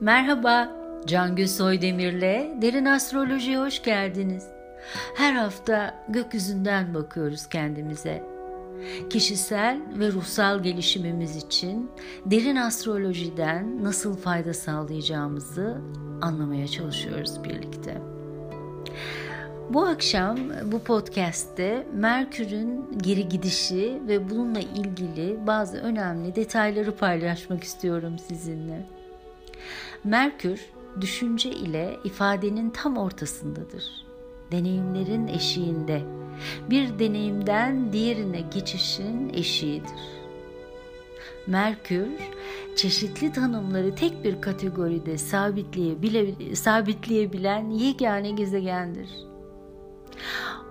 Merhaba, Cangül Soydemir'le Derin Astroloji'ye hoş geldiniz. Her hafta gökyüzünden bakıyoruz kendimize. Kişisel ve ruhsal gelişimimiz için derin astrolojiden nasıl fayda sağlayacağımızı anlamaya çalışıyoruz birlikte. Bu akşam bu podcast'te Merkür'ün geri gidişi ve bununla ilgili bazı önemli detayları paylaşmak istiyorum sizinle. Merkür düşünce ile ifadenin tam ortasındadır. Deneyimlerin eşiğinde. Bir deneyimden diğerine geçişin eşiğidir. Merkür çeşitli tanımları tek bir kategoride sabitleyebile, sabitleyebilen yegane gezegendir.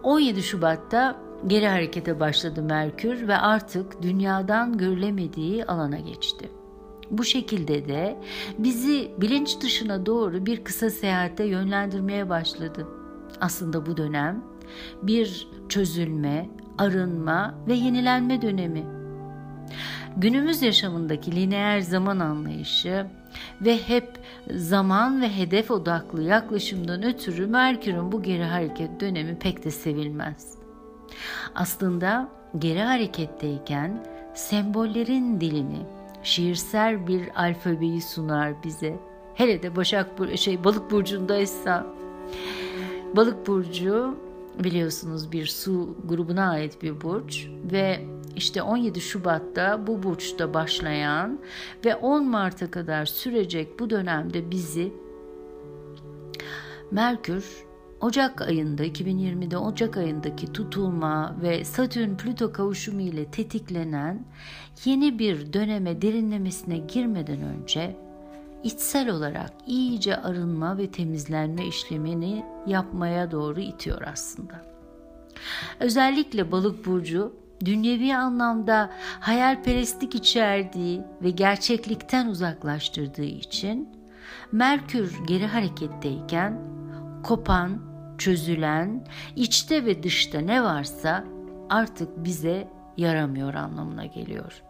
17 Şubat'ta geri harekete başladı Merkür ve artık dünyadan görülemediği alana geçti. Bu şekilde de bizi bilinç dışına doğru bir kısa seyahate yönlendirmeye başladı. Aslında bu dönem bir çözülme, arınma ve yenilenme dönemi. Günümüz yaşamındaki lineer zaman anlayışı ve hep zaman ve hedef odaklı yaklaşımdan ötürü Merkür'ün bu geri hareket dönemi pek de sevilmez. Aslında geri hareketteyken sembollerin dilini, şiirsel bir alfabeyi sunar bize. Hele de Başak şey Balık burcundaysa Balık burcu biliyorsunuz bir su grubuna ait bir burç ve işte 17 Şubat'ta bu burçta başlayan ve 10 Mart'a kadar sürecek bu dönemde bizi Merkür Ocak ayında 2020'de Ocak ayındaki tutulma ve Satürn Plüto kavuşumu ile tetiklenen yeni bir döneme derinlemesine girmeden önce içsel olarak iyice arınma ve temizlenme işlemini yapmaya doğru itiyor aslında. Özellikle balık burcu dünyevi anlamda hayalperestlik içerdiği ve gerçeklikten uzaklaştırdığı için Merkür geri hareketteyken kopan, çözülen, içte ve dışta ne varsa artık bize yaramıyor anlamına geliyor.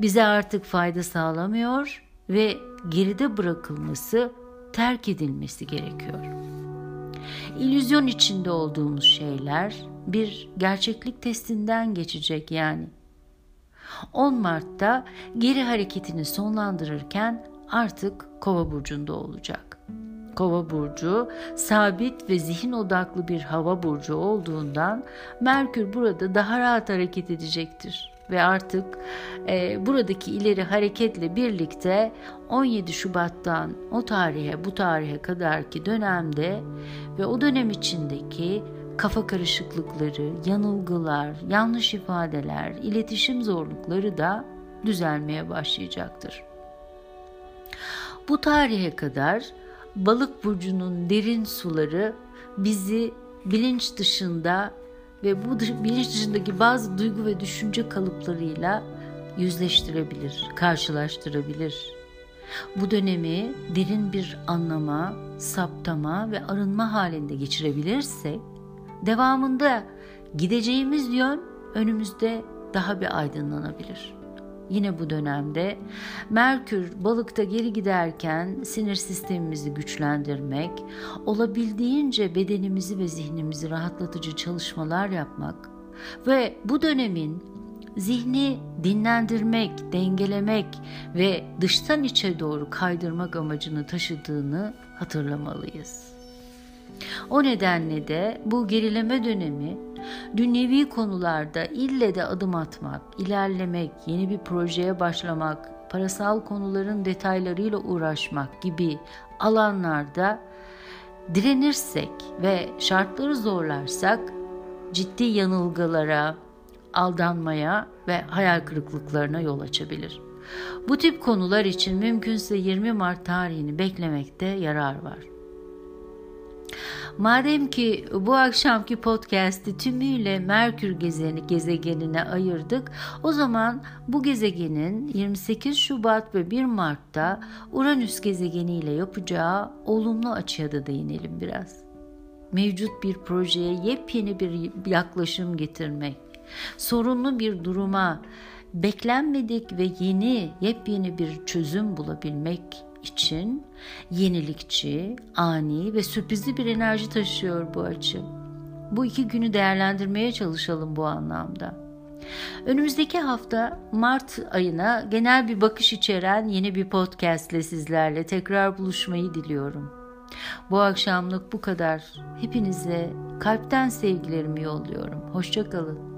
Bize artık fayda sağlamıyor ve geride bırakılması, terk edilmesi gerekiyor. İllüzyon içinde olduğumuz şeyler bir gerçeklik testinden geçecek yani. 10 Mart'ta geri hareketini sonlandırırken artık Kova burcunda olacak. Kova burcu sabit ve zihin odaklı bir hava burcu olduğundan Merkür burada daha rahat hareket edecektir ve artık e, buradaki ileri hareketle birlikte 17 Şubat'tan o tarihe bu tarihe kadarki dönemde ve o dönem içindeki kafa karışıklıkları, yanılgılar, yanlış ifadeler, iletişim zorlukları da düzelmeye başlayacaktır. Bu tarihe kadar balık burcunun derin suları bizi bilinç dışında ve bu bilinç dışındaki bazı duygu ve düşünce kalıplarıyla yüzleştirebilir, karşılaştırabilir. Bu dönemi derin bir anlama, saptama ve arınma halinde geçirebilirsek, devamında gideceğimiz yön önümüzde daha bir aydınlanabilir. Yine bu dönemde Merkür balıkta geri giderken sinir sistemimizi güçlendirmek, olabildiğince bedenimizi ve zihnimizi rahatlatıcı çalışmalar yapmak ve bu dönemin zihni dinlendirmek, dengelemek ve dıştan içe doğru kaydırmak amacını taşıdığını hatırlamalıyız. O nedenle de bu gerileme dönemi dünyevi konularda ille de adım atmak, ilerlemek, yeni bir projeye başlamak, parasal konuların detaylarıyla uğraşmak gibi alanlarda direnirsek ve şartları zorlarsak ciddi yanılgılara, aldanmaya ve hayal kırıklıklarına yol açabilir. Bu tip konular için mümkünse 20 Mart tarihini beklemekte yarar var. Madem ki bu akşamki podcast'i tümüyle Merkür gezeni, gezegenine ayırdık, o zaman bu gezegenin 28 Şubat ve 1 Mart'ta Uranüs gezegeniyle yapacağı olumlu açıya da değinelim biraz. Mevcut bir projeye yepyeni bir yaklaşım getirmek, sorunlu bir duruma beklenmedik ve yeni, yepyeni bir çözüm bulabilmek için yenilikçi, ani ve sürprizli bir enerji taşıyor bu açı. Bu iki günü değerlendirmeye çalışalım bu anlamda. Önümüzdeki hafta Mart ayına genel bir bakış içeren yeni bir podcast ile sizlerle tekrar buluşmayı diliyorum. Bu akşamlık bu kadar. Hepinize kalpten sevgilerimi yolluyorum. Hoşçakalın.